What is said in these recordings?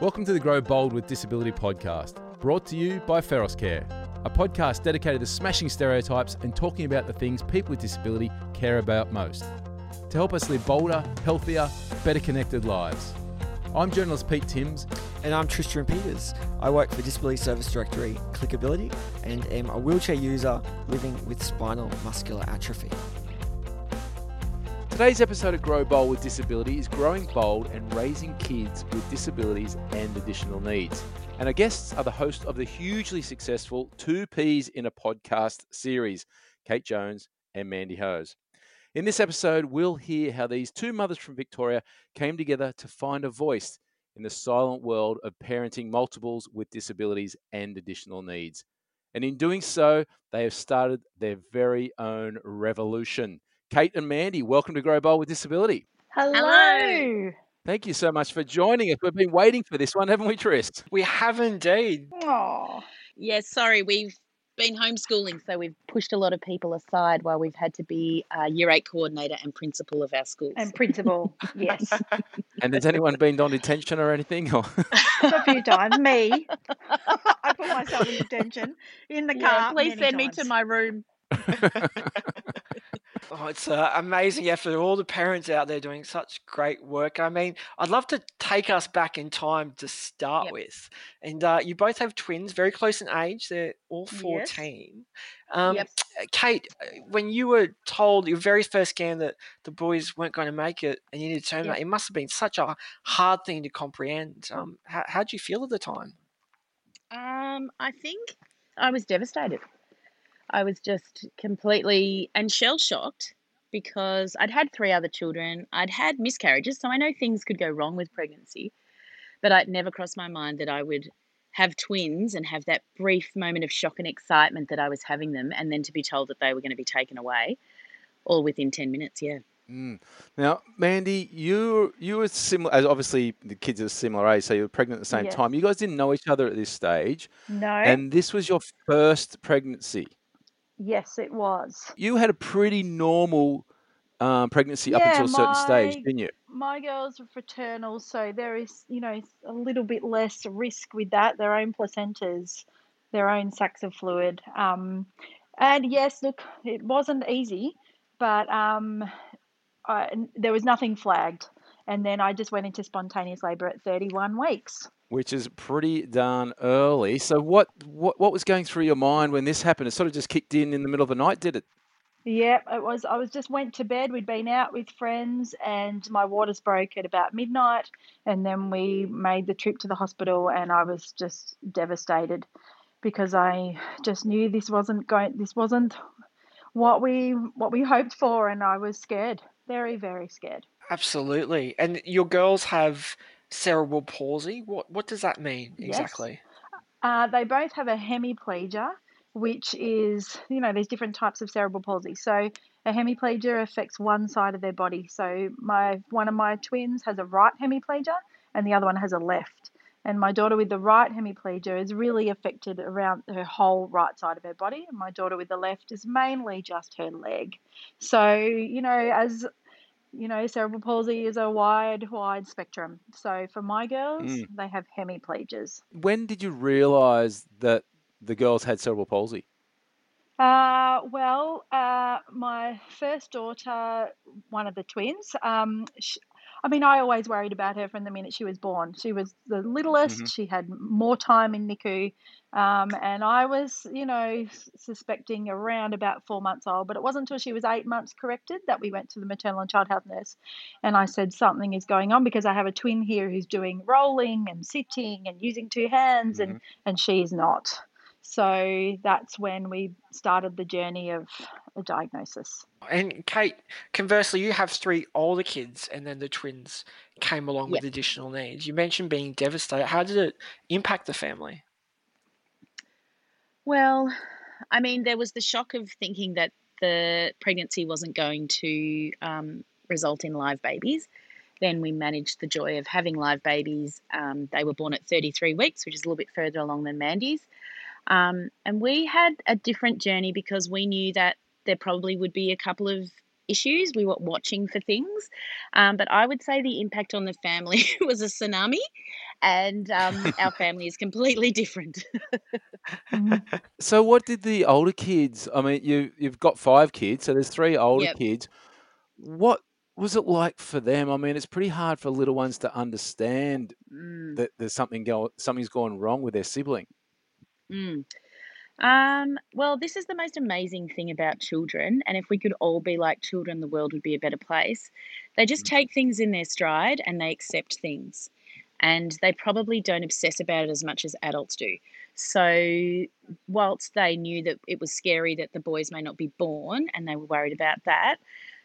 Welcome to the Grow Bold with Disability podcast, brought to you by Feros Care, a podcast dedicated to smashing stereotypes and talking about the things people with disability care about most to help us live bolder, healthier, better connected lives. I'm journalist Pete Timms. And I'm Tristan Peters. I work for Disability Service Directory Clickability and am a wheelchair user living with spinal muscular atrophy. Today's episode of Grow Bold with Disability is growing bold and raising kids with disabilities and additional needs. And our guests are the host of the hugely successful Two Peas in a Podcast series, Kate Jones and Mandy Hose. In this episode, we'll hear how these two mothers from Victoria came together to find a voice in the silent world of parenting multiples with disabilities and additional needs. And in doing so, they have started their very own revolution. Kate and Mandy, welcome to Grow Bold with Disability. Hello. Hello. Thank you so much for joining us. We've been waiting for this one, haven't we, Trist? We have indeed. Oh. Yeah, sorry, we've been homeschooling, so we've pushed a lot of people aside while we've had to be uh, year eight coordinator and principal of our schools. And principal, yes. And has anyone been on detention or anything? Or a few times. Me. I put myself in detention in the Yeah, car. please many send me to my room. Oh, it's uh, amazing effort. All the parents out there doing such great work. I mean, I'd love to take us back in time to start Yep. with. And uh, you both have twins, very close in age. They're all Yes. 14. Um, Yep. uh, Kate, uh, when you were told your very first scan that the boys weren't going to make it and you needed to terminate, it must have been such a hard thing to comprehend. Um, how, how'd you feel at the time? Um, I think I was devastated. I was just completely and shell shocked because I'd had three other children. I'd had miscarriages, so I know things could go wrong with pregnancy, but it never crossed my mind that I would have twins and have that brief moment of shock and excitement that I was having them, and then to be told that they were going to be taken away, all within 10 minutes. Yeah. Mm. Now, Mandy, you you were similar. As obviously, the kids are similar age, so you were pregnant at the same Yes. time. You guys didn't know each other at this stage, No. and this was your first pregnancy. Yes, it was. You had a pretty normal um, pregnancy up until a certain stage, didn't you? My girls are fraternal, so there is, you know, a little bit less risk with that. Their own placentas, their own sacs of fluid. Um, and yes, look, it wasn't easy, but um, I, there was nothing flagged. And then I just went into spontaneous labour at 31 weeks. Which is pretty darn early. So, what, what what was going through your mind when this happened? It sort of just kicked in in the middle of the night, did it? Yeah, it was. I was just went to bed. We'd been out with friends, and my waters broke at about midnight. And then we made the trip to the hospital, and I was just devastated because I just knew this wasn't going. This wasn't what we what we hoped for, and I was scared, very very scared. Absolutely. And your girls have cerebral palsy. What what does that mean Yes. exactly? Uh, they both have a hemiplegia, which is, you know, there's different types of cerebral palsy. So a hemiplegia affects one side of their body. So my one of my twins has a right hemiplegia, and the other one has a left. And my daughter with the right hemiplegia is really affected around her whole right side of her body. And my daughter with the left is mainly just her leg. So, you know, as you know, cerebral palsy is a wide, wide spectrum. So for my girls, Mm. they have hemiplegias. When did you realise that the girls had cerebral palsy? Uh, well, uh, my first daughter, one of the twins, um, sh I mean, I always worried about her from the minute she was born. She was the littlest, Mhm. she had more time in NICU, um, and I was, you know, suspecting around about four months old, but it wasn't until she was eight months corrected that we went to the maternal and child health nurse. And I said, something is going on because I have a twin here who's doing rolling and sitting and using two hands, and, and she's not. So that's when we started the journey of a diagnosis. And Kate, conversely, you have three older kids, and then the twins came along with additional needs. You mentioned being devastated. How did it impact the family? Well, I mean, there was the shock of thinking that the pregnancy wasn't going to um, result in live babies. Then we managed the joy of having live babies. Um, they were born at 33 weeks, which is a little bit further along than Mandy's. Um, and we had a different journey because we knew that there probably would be a couple of issues. We were watching for things. Um, but I would say the impact on the family was a tsunami. and um, our family is completely different. Mhm. So, what did the older kids? I mean, you you've got five kids, so there's three older Yep. kids. What was it like for them? I mean, it's pretty hard for little ones to understand Mm, that there's something go something's gone wrong with their sibling. mm. Um, well, this is the most amazing thing about children, and if we could all be like children, the world would be a better place. They just Mm. take things in their stride and they accept things, and they probably don't obsess about it as much as adults do. So, whilst they knew that it was scary that the boys may not be born, and they were worried about that,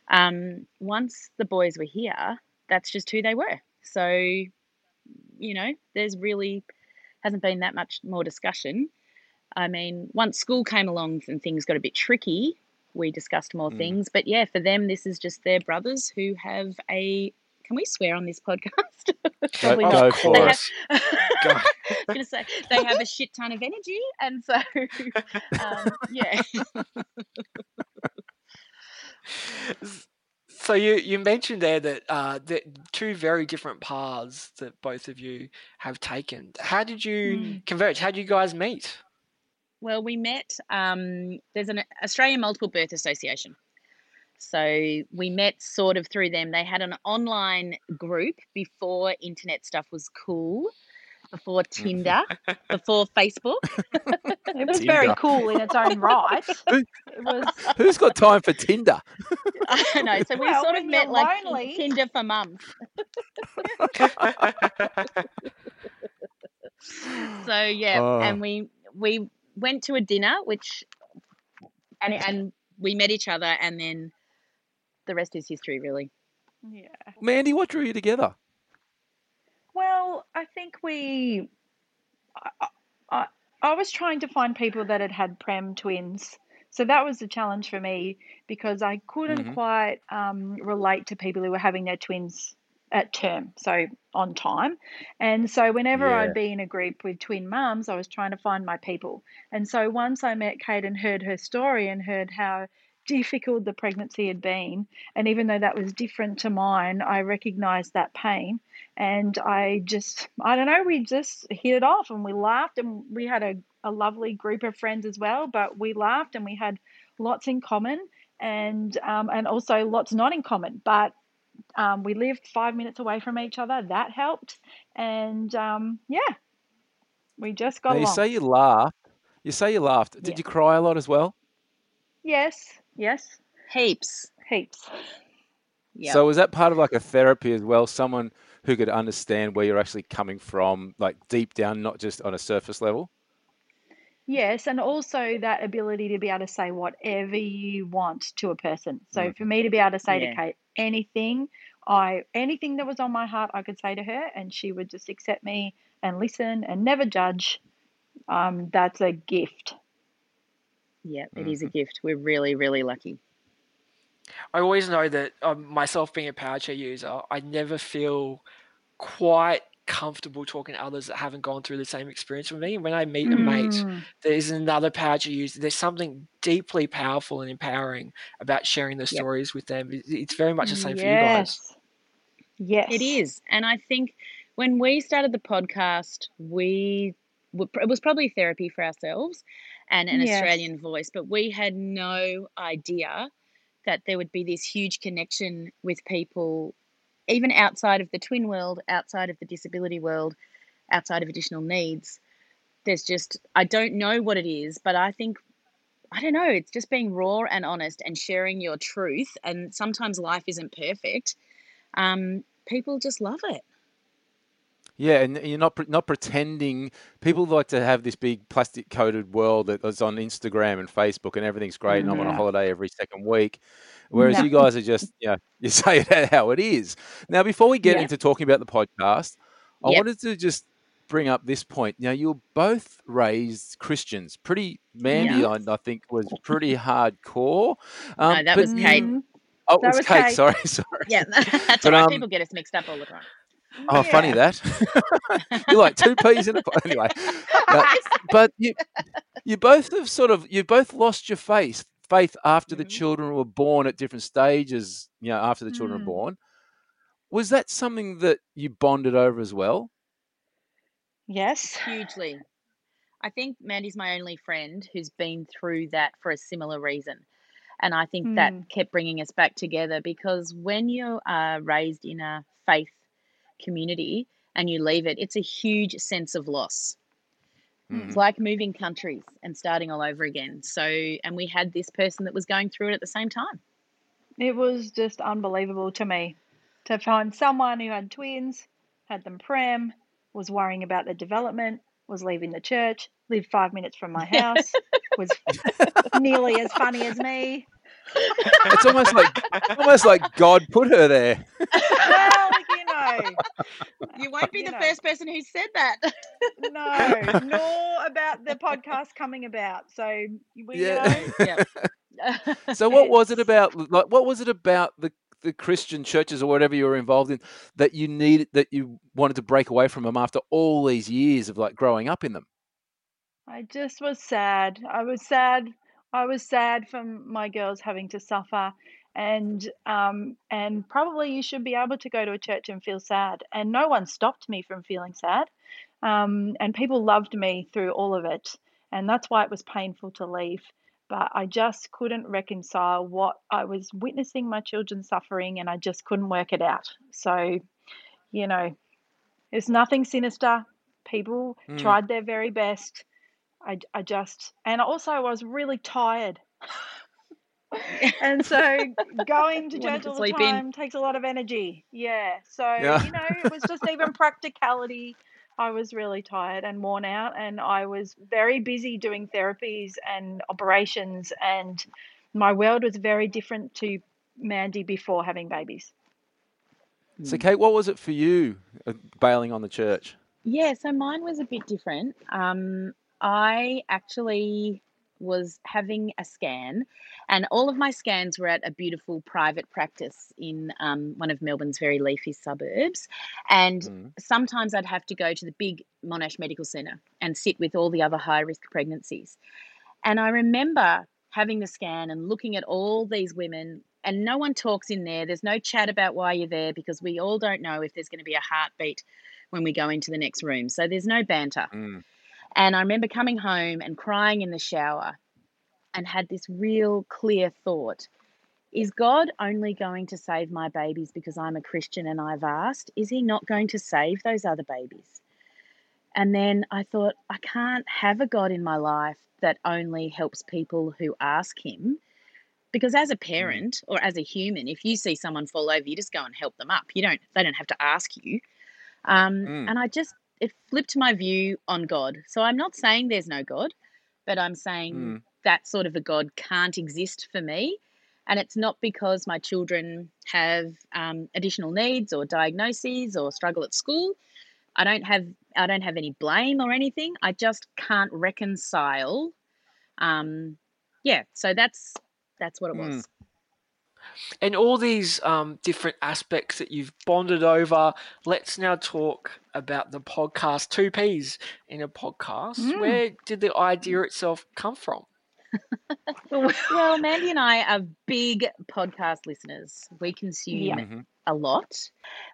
um, once the boys were here, that's just who they were. So, you know, there's really hasn't been that much more discussion. I mean, once school came along and things got a bit tricky, we discussed more Mm. things. But yeah, for them, this is just their brothers who have a. Can we swear on this podcast? Probably Go not. For They it. have, Go. I was gonna say they have a shit ton of energy, and so um, yeah, So you, you mentioned there that uh, the two very different paths that both of you have taken. How did you Mm. converge? How did you guys meet? Well, we met. Um, there's an Australian Multiple Birth Association. So we met sort of through them. They had an online group before internet stuff was cool, before Tinder, before Facebook. It was very cool in its own right. Who- It was Who's got time for Tinder? I don't know. So we Well, sort of met like lonely. Tinder for mums. So yeah, Oh. and we we went to a dinner, which and and we met each other, and then the rest is history, really. yeah. Mandy, what drew you together? Well, I think we. I, I, I was trying to find people that had had Prem twins. So that was a challenge for me because I couldn't Mhm. quite um, relate to people who were having their twins at term, so on time. And so whenever Yeah. I'd be in a group with twin mums, I was trying to find my people. And so once I met Kate and heard her story and heard how difficult the pregnancy had been, and even though that was different to mine, I recognized that pain and I just I don't know we just hit it off and we laughed and we had a, a lovely group of friends as well but we laughed and we had lots in common and um, and also lots not in common but um, we lived five minutes away from each other that helped and um, yeah we just got Now you along say you laughed. You say you laughed. Did Yeah. you cry a lot as well? yes yes Heaps. heaps Yeah. So was that part of like a therapy as well? Someone who could understand where you're actually coming from, like deep down, not just on a surface level. Yes, and also that ability to be able to say whatever you want to a person. So Mm. for me to be able to say Yeah. to Kate anything, I anything that was on my heart, I could say to her, and she would just accept me and listen and never judge. Um, that's a gift. yeah, it is a gift. We're really, really lucky. I always know that um, myself being a power chair user, I never feel quite comfortable talking to others that haven't gone through the same experience with me. And When I meet a mate Mm, that is another power to use. there's something deeply powerful and empowering about sharing the Yep. stories with them. It's very much the same for you guys. yes, yes, It is. And I think when we started the podcast, we were, it was probably therapy for ourselves and an Yes. Australian voice, but we had no idea that there would be this huge connection with people, even outside of the twin world, outside of the disability world, outside of additional needs. There's just, I don't know what it is, but I think, I don't know, it's just being raw and honest and sharing your truth. And sometimes life isn't perfect. Um, people just love it. Yeah, and you're not not pretending. People like to have this big plastic coated world that is on Instagram and Facebook, and everything's great, and I'm on a Mhm. holiday every second week. Whereas No. you guys are just, you know, you say it how it is. Now, before we get Yeah. into talking about the podcast, I Yep. wanted to just bring up this point. Now, you're both raised Christians. Pretty Mandy, I, I think, was pretty hardcore. Um, No, that was Kate. Oh, it That was was Kate. Kate. Sorry, sorry. Yeah, that's But, right. um, People get us mixed up all the time. Oh, funny that. You're like two peas in a pot. Anyway, no, but you you both have sort of you both lost your faith faith after the Mhm. children were born at different stages. You know, after the children Mm. were born. Was that something that you bonded over as well? Yes. hugely. I think Mandy's my only friend who's been through that for a similar reason. And I think that Mm. kept bringing us back together because when you are raised in a faith community and you leave it, it's a huge sense of loss. Mm. It's like moving countries and starting all over again. So, and we had this person that was going through it at the same time. It was just unbelievable to me to find someone who had twins, had them prem, was worrying about their development, was leaving the church, lived five minutes from my house, was nearly as funny as me. It's almost like almost like God put her there. Well, you won't be You the know. first person who said that. no, nor about the podcast coming about. So we, Yeah. know, uh, yeah. So what was it about? Like, what was it about the the Christian churches or whatever you were involved in that you needed that you wanted to break away from them after all these years of like growing up in them? I just was sad. I was sad. I was sad from my girls having to suffer, and um, and probably you should be able to go to a church and feel sad. And no one stopped me from feeling sad, um, and people loved me through all of it, and that's why it was painful to leave. But I just couldn't reconcile what I was witnessing my children suffering, and I just couldn't work it out. So, you know, it's nothing sinister. People Mm. tried their very best. I, I just, and also I was really tired. and so going to church all the sleep in. time takes a lot of energy. Yeah. So, Yeah. you know, it was just even practicality. I was really tired and worn out, and I was very busy doing therapies and operations, and my world was very different to Mandy before having babies. So, Kate, what was it for you uh, bailing on the church? Yeah, so mine was a bit different. Um, I actually was having a scan, and all of my scans were at a beautiful private practice in um, one of Melbourne's very leafy suburbs. And Mm. sometimes I'd have to go to the big Monash Medical Centre and sit with all the other high risk pregnancies. And I remember having the scan and looking at all these women, and no one talks in there. There's no chat about why you're there because we all don't know if there's going to be a heartbeat when we go into the next room. So there's no banter. Mm. And I remember coming home and crying in the shower and had this real clear thought Is God only going to save my babies because I'm a Christian and I've asked? Is He not going to save those other babies? And then I thought, I can't have a God in my life that only helps people who ask Him. Because as a parent or as a human, if you see someone fall over, you just go and help them up. You don't, they don't have to ask you. Um, Mm. And I just, it flipped my view on God. So I'm not saying there's no God, but I'm saying Mm. that sort of a God can't exist for me. And it's not because my children have um, additional needs or diagnoses or struggle at school. I don't have I don't have any blame or anything. I just can't reconcile. Um, yeah, so that's that's what it was. Mm. And all these um, different aspects that you've bonded over. Let's now talk about the podcast. Two Peas in a podcast. Mm. Where did the idea itself come from? Well, Mandy and I are big podcast listeners. We consume Yeah. Mhm. a lot.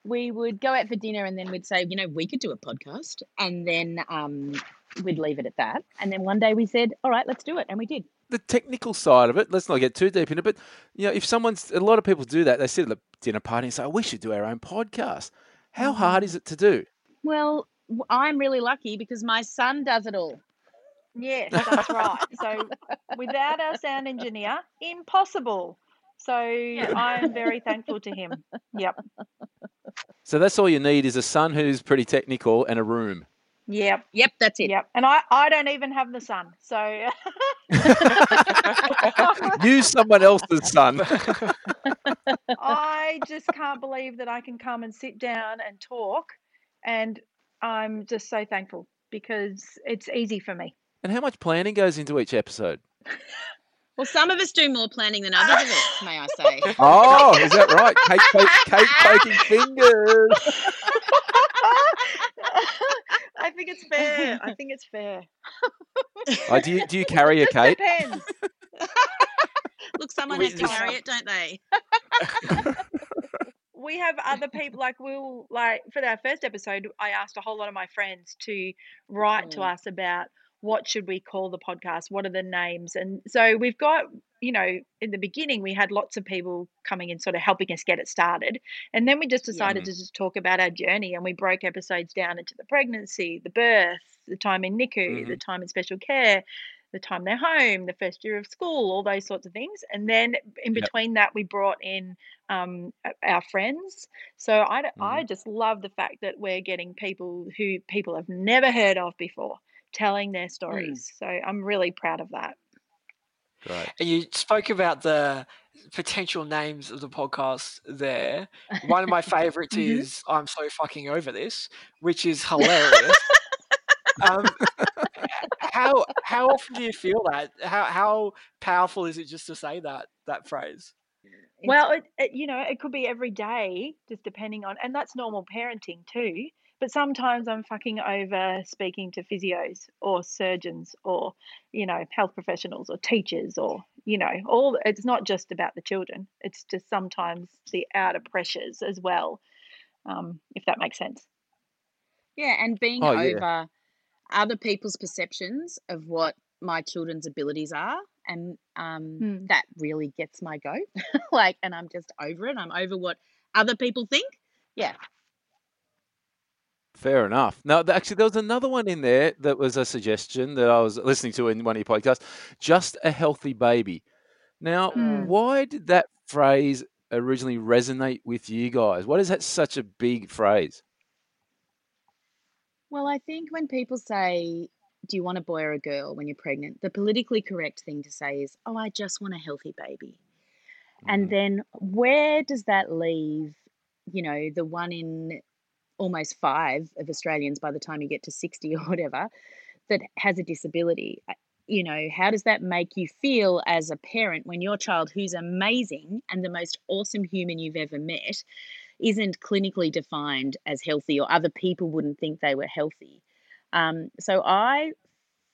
We would go out for dinner and then we'd say, you know, we could do a podcast. And then um, we'd leave it at that. And then one day we said, all right, let's do it. And we did. The technical side of it, let's not get too deep in it, but you know, if someone's a lot of people do that, they sit at the dinner party and say, oh, "We should do our own podcast." How mm-hmm. hard is it to do? Well, I'm really lucky because my son does it all. Yes, that's right. So without our sound engineer, impossible. So I'm very thankful to him. Yep. So that's all you need is a son who's pretty technical and a room. Yep. Yep, that's it. Yep. And I, I don't even have the son. So Use someone else's son. I just can't believe that I can come and sit down and talk. And I'm just so thankful because it's easy for me. And how much planning goes into each episode? Well, some of us do more planning than others of it, may I say. Oh, is that right? Cake, cake, cake poking fingers. I think it's fair. I think it's fair. Oh, do you do you carry a Kate? Depends. Look, someone has to carry it, don't they? we have other people like we'll like for our first episode. I asked a whole lot of my friends to write to Mm. us about what should we call the podcast, what are the names, and so we've got you know in the beginning we had lots of people coming in sort of helping us get it started. And then we just Yeah. decided to just talk about our journey and we broke episodes down into the pregnancy the birth the time in nicu the time in special care the time they're home the first year of school all those sorts of things. And then in Yep. between that we brought in um, our friends. So I, I just love the fact that we're getting people who people have never heard of before telling their stories so i'm really proud of that Right. And you spoke about the potential names of the podcast there. One of my favorites Mhm. is I'm so fucking over this, which is hilarious. um, how how often do you feel that? How how powerful is it just to say that that phrase? Well, it, it, you know, it could be every day, just depending on, and that's normal parenting too. But sometimes I'm fucking over speaking to physios or surgeons or, you know, health professionals or teachers or, you know, all. It's not just about the children. It's just sometimes the outer pressures as well, um, if that makes sense. Yeah, and being Oh, yeah. over other people's perceptions of what my children's abilities are, and um, Hmm. that really gets my goat. like, and I'm just over it. I'm over what other people think. Yeah, Fair enough. Now, th- actually, there was another one in there that was a suggestion that I was listening to in one of your podcasts. Just a healthy baby. Now, Mm. why did that phrase originally resonate with you guys? What is that such a big phrase? Well, I think when people say, Do you want a boy or a girl when you're pregnant? The politically correct thing to say is, Oh, I just want a healthy baby. And Mhm. then where does that leave, you know, the one in almost five of Australians by the time you get to 60 or whatever that has a disability? You know, how does that make you feel as a parent when your child, who's amazing and the most awesome human you've ever met, isn't clinically defined as healthy or other people wouldn't think they were healthy? Um, so I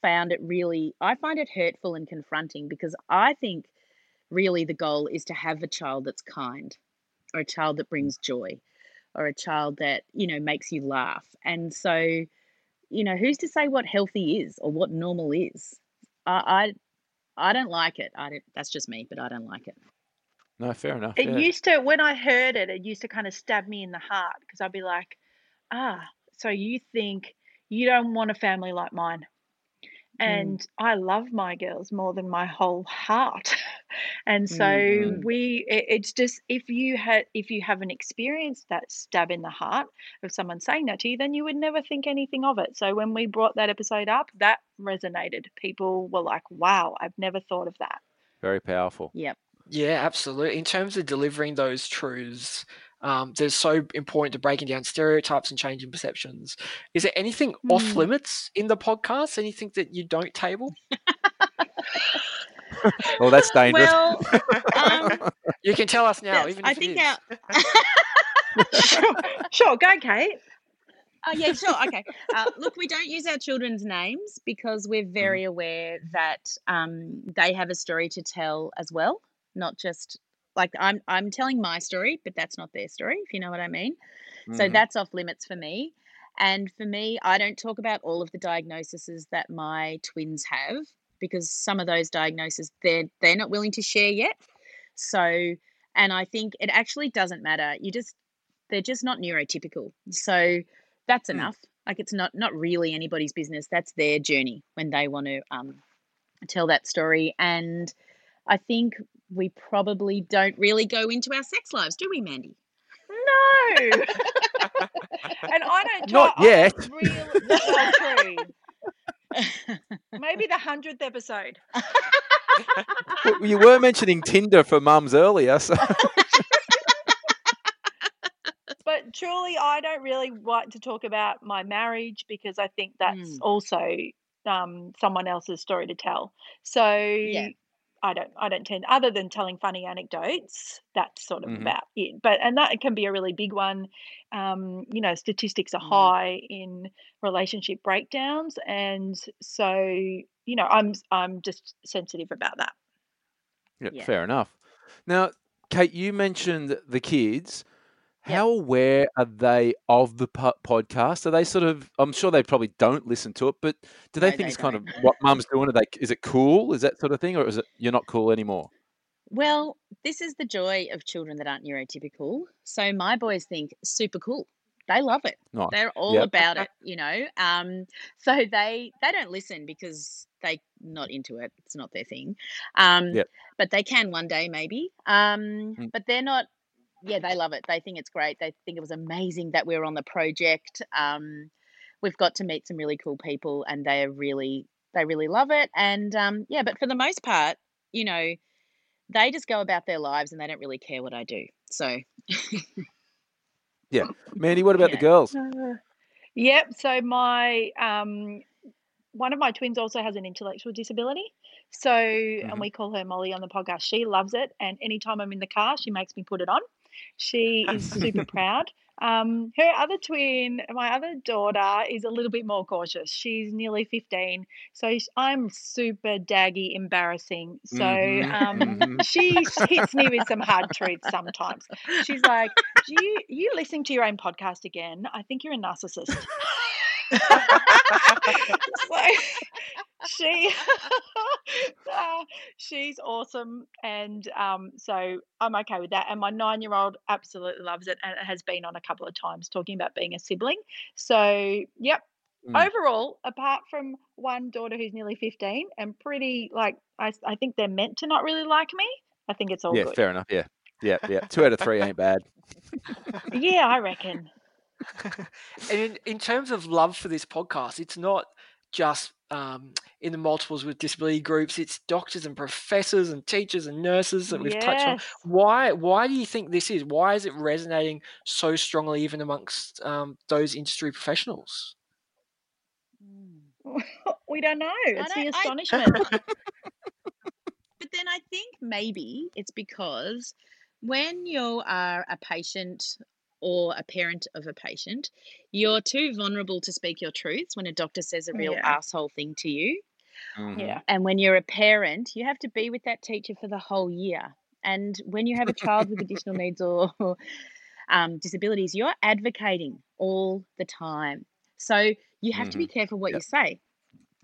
found it really, I find it hurtful and confronting because I think really the goal is to have a child that's kind or a child that brings joy or a child that, you know, makes you laugh. And so, you know, who's to say what healthy is or what normal is? I, I, I don't like it. I don't, that's just me, but I don't like it. No, fair enough. It yeah. used to, when I heard it, it used to kind of stab me in the heart because I'd be like, ah, so you think you don't want a family like mine. And I love my girls more than my whole heart. and so Mm. we, it, it's just, if you had, if you haven't experienced that stab in the heart of someone saying that to you, then you would never think anything of it. So when we brought that episode up, that resonated. People were like, wow, I've never thought of that. Very powerful. Yep. Yeah, absolutely. In terms of delivering those truths, um, they're so important to breaking down stereotypes and changing perceptions. Is there anything off Mm. limits in the podcast? Anything that you don't table? Well, that's dangerous. Well, um, You can tell us now, Yes, even I if it think is. our sure, sure, go, Kate. Oh yeah, sure. Okay. Uh, look, we don't use our children's names because we're very aware that um, they have a story to tell as well. Not just like I'm I'm telling my story, but that's not their story. If you know what I mean. So Mhm. that's off limits for me. And for me, I don't talk about all of the diagnoses that my twins have because some of those diagnoses they're they're not willing to share yet. So, and I think it actually doesn't matter. You just they're just not neurotypical. So that's Hmm. enough. Like it's not not really anybody's business. That's their journey when they want to um, tell that story. And I think we probably don't really go into our sex lives, do we, Mandy? No. and I don't Not talk. yet. I don't well, true. Maybe the hundredth episode. You were mentioning Tinder for mums earlier, so But truly, I don't really like to talk about my marriage because I think that's Mm. also um, someone else's story to tell. So I don't, I don't tend, other than telling funny anecdotes, that's sort of Mhm. about it. But and that can be a really big one. Um, you know, statistics are Mm. high in relationship breakdowns, and so you know, I'm I'm just sensitive about that. yeah, Yeah. fair enough. Now, Kate, you mentioned the kids. How aware are they of the po- podcast? Are they sort of? I'm sure they probably don't listen to it, but do they No, think they it's kind of what mum's doing? Are they? Is it cool? Is that sort of thing, or is it you're not cool anymore? Well, this is the joy of children that aren't neurotypical. So my boys think super cool. They love it. Nice. They're all Yep. about it, you know. Um, so they they don't listen because they not into it. It's not their thing. Um, Yep. but they can one day maybe. Um, Mm. but they're not. Yeah, they love it. They think it's great. They think it was amazing that we were on the project. Um, we've got to meet some really cool people, and they are really they really love it. And um, yeah, but for the most part, you know, they just go about their lives and they don't really care what I do. So yeah, Mandy, what about the girls? Uh, yep. So my um, one of my twins also has an intellectual disability. So Mhm. and we call her Molly on the podcast. She loves it, and anytime I'm in the car, she makes me put it on. She is super proud. Um, her other twin, my other daughter, is a little bit more cautious. She's nearly 15, so I'm super daggy, embarrassing. So Mhm, um, mhm. she hits me with some hard truths sometimes. She's like, "Do you you listening to your own podcast again? I think you're a narcissist." so she uh, she's awesome and um, so i'm okay with that and my nine year old absolutely loves it and it has been on a couple of times talking about being a sibling so yep Mm. overall apart from one daughter who's nearly 15 and pretty like I, I think they're meant to not really like me i think it's all Yeah, good fair enough. Yeah, yeah, yeah. Two out of three ain't bad. yeah i reckon and in, in terms of love for this podcast, it's not just um, in the multiples with disability groups. It's doctors and professors and teachers and nurses that we've touched on. Why? Why do you think this is? Why is it resonating so strongly, even amongst um, those industry professionals? we don't know it's the don't- I- astonishment But then I think maybe it's because when you are a patient or a parent of a patient, you're too vulnerable to speak your truths when a doctor says a real Yeah. asshole thing to you. Mhm. yeah And when you're a parent, you have to be with that teacher for the whole year. And when you have a child with additional needs or um, disabilities, you're advocating all the time. So you have to be careful what Yep. you say.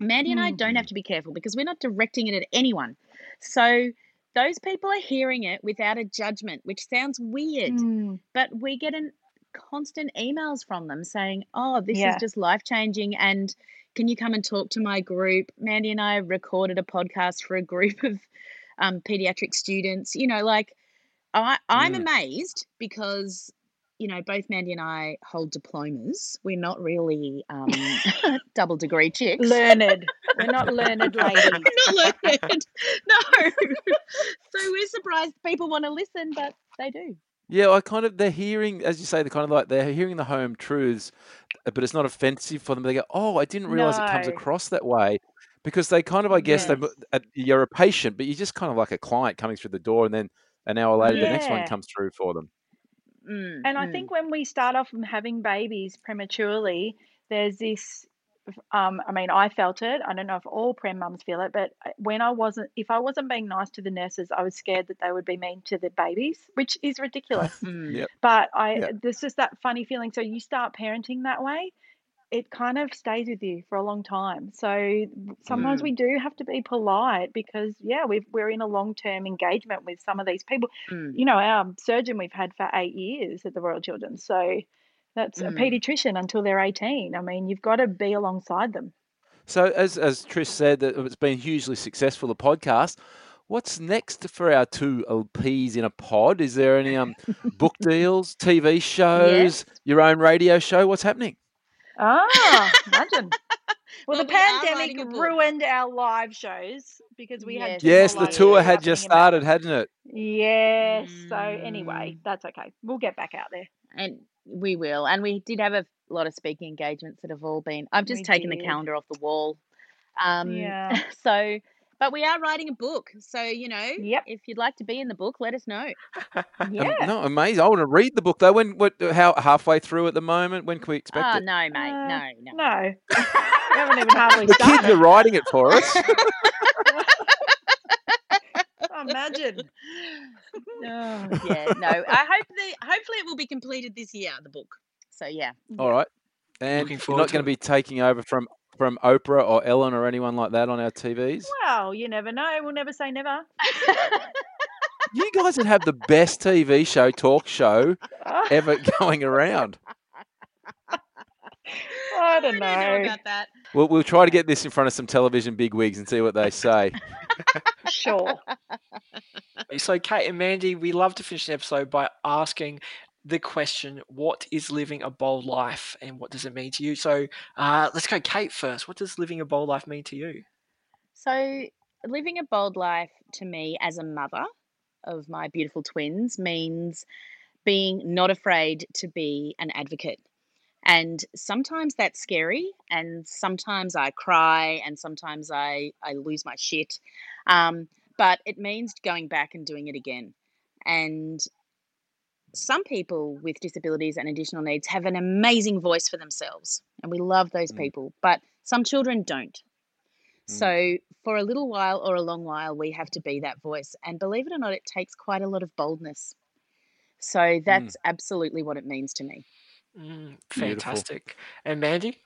Mandy and I Mm. don't have to be careful because we're not directing it at anyone. So those people are hearing it without a judgment, which sounds weird, Mm. but we get an constant emails from them saying, "Oh, this Yeah. is just life changing," and can you come and talk to my group? Mandy and I recorded a podcast for a group of um, pediatric students. You know, like I, I'm Mm. amazed because you know both Mandy and I hold diplomas. We're not really um, double degree chicks. learned we're not learned ladies We're not learned. no. so we're surprised people want to listen, but they do. Yeah, I kind of they're hearing, as you say, they're kind of like they're hearing the home truths, but it's not offensive for them. They go, "Oh, I didn't realize it comes across that way," because they kind of, I guess, they Yes. uh, you're a patient, but you're just kind of like a client coming through the door, and then an hour later, the next one comes through for them. Mm, And I mm. think when we start off from having babies prematurely, there's this. Um, I mean, I felt it. I don't know if all prem mums feel it, but when I wasn't, if I wasn't being nice to the nurses, I was scared that they would be mean to the babies, which is ridiculous. Mm. Yep. But I, Yeah. there's just that funny feeling. So you start parenting that way, it kind of stays with you for a long time. So sometimes Mm. we do have to be polite because, yeah, we've, we're in a long term engagement with some of these people Mm. you know, our surgeon we've had for eight years at the Royal Children's. So that's a Mm. paediatrician until they're 18. I mean, you've got to be alongside them. So, as as Trish said, that it's been hugely successful. The podcast. What's next for our two LPs in a pod? Is there any um book deals, TV shows, your own radio show? What's happening? Ah, imagine. Well, the pandemic writing a book. ruined our live shows because we Yes. had Yes, the tour had just started, hadn't it? Yes. So anyway, Mm. that's okay. We'll get back out there. And we will. And we did have a lot of speaking engagements that have all been. I've just We taken the calendar off the wall. Um, Yeah. So, but we are writing a book. So you know, Yep. if you'd like to be in the book, let us know. Um, Yeah. no, amazing. I want to read the book though. When what how halfway through at the moment? When can we expect Oh it? no, mate, Uh, no, no. No. we haven't even hardly The kids are writing it for us. Imagine. Oh, yeah, no. I hope the hopefully it will be completed this year. The book. So yeah. All right. And Looking you're not to going to be taking over from from Oprah or Ellen or anyone like that on our TVs. Well, you never know. We'll never say never. You guys would have the best TV show, talk show ever going around. I don't know. about that. We'll, we'll try to get this in front of some television bigwigs and see what they say. Sure. So, Kate and Mandy, we love to finish an episode by asking the question, What is living a bold life and what does it mean to you? So, uh, let's go, Kate, first. What does living a bold life mean to you? So, living a bold life to me as a mother of my beautiful twins means being not afraid to be an advocate. And sometimes that's scary, and sometimes I cry, and sometimes I, I lose my shit. Um, but it means going back and doing it again. And some people with disabilities and additional needs have an amazing voice for themselves, and we love those Mm. people, but some children don't. Mm. So, for a little while or a long while, we have to be that voice. And believe it or not, it takes quite a lot of boldness. So, that's absolutely what it means to me. Mm, Beautiful. fantastic. And Mandy?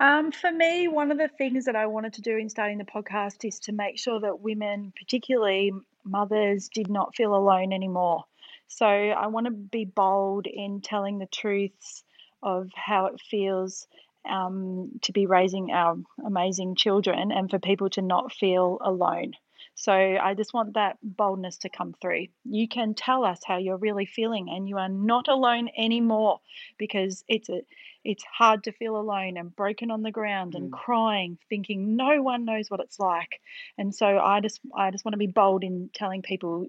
Um, for me, one of the things that I wanted to do in starting the podcast is to make sure that women, particularly mothers, did not feel alone anymore. So I want to be bold in telling the truths of how it feels um, to be raising our amazing children and for people to not feel alone. So I just want that boldness to come through. You can tell us how you're really feeling, and you are not alone anymore because it's a it's hard to feel alone and broken on the ground and Mm. crying thinking no one knows what it's like and so i just i just want to be bold in telling people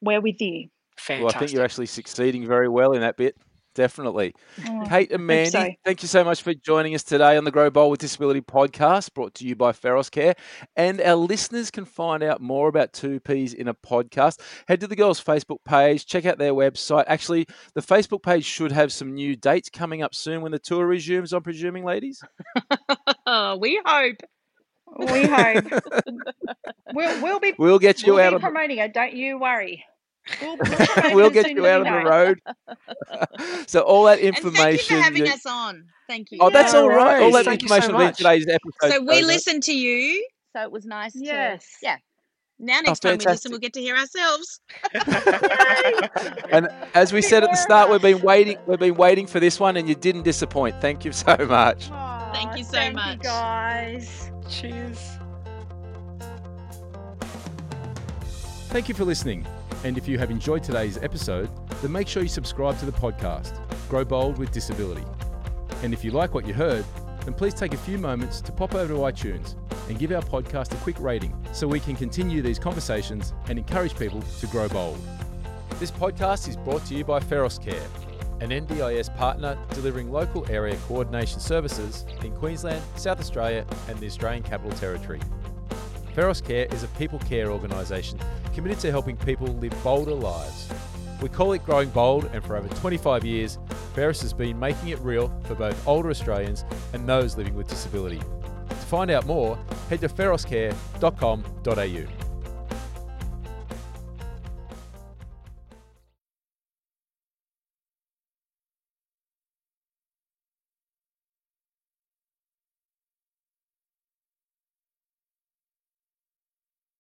we're with you Fantastic. Well, I think you're actually succeeding very well in that bit. Definitely. Oh, Kate and hope Mandy, so. thank you so much for joining us today on the Grow Bold with Disability podcast, brought to you by Feros Care. And our listeners can find out more about Two Peas in a podcast. Head to the girls' Facebook page, check out their website. Actually, the Facebook page should have some new dates coming up soon when the tour resumes, I'm presuming, ladies. we hope. we hope we'll, we'll be We'll get you we'll out be on promoting it don't you worry we'll, we'll, we'll get you out we on the road. so all that And thank you for having you- us on. Thank you. Oh, that's Yeah, all right. All that Thank you so information will be in today's episode. So we show listened to you. So it was nice Yes. to yeah. Now oh, next time we listen, we'll get to hear ourselves. And as we said at the start, we've been waiting. We've been waiting for this one, and you didn't disappoint. Thank you so much. Aw, Thank you so thank much. you guys Cheers. Thank you for listening. And if you have enjoyed today's episode, then make sure you subscribe to the podcast, Grow Bold with Disability. And if you like what you heard, then please take a few moments to pop over to iTunes and give our podcast a quick rating so we can continue these conversations and encourage people to grow bold. This podcast is brought to you by Feros Care, an NDIS partner delivering local area coordination services in Queensland, South Australia, and the Australian Capital Territory. Feros Care is a people care organisation committed to helping people live bolder lives. We call it Growing Bold, and for over 25 years, Feros has been making it real for both older Australians and those living with disability. To find out more, head to feroscare.com.au.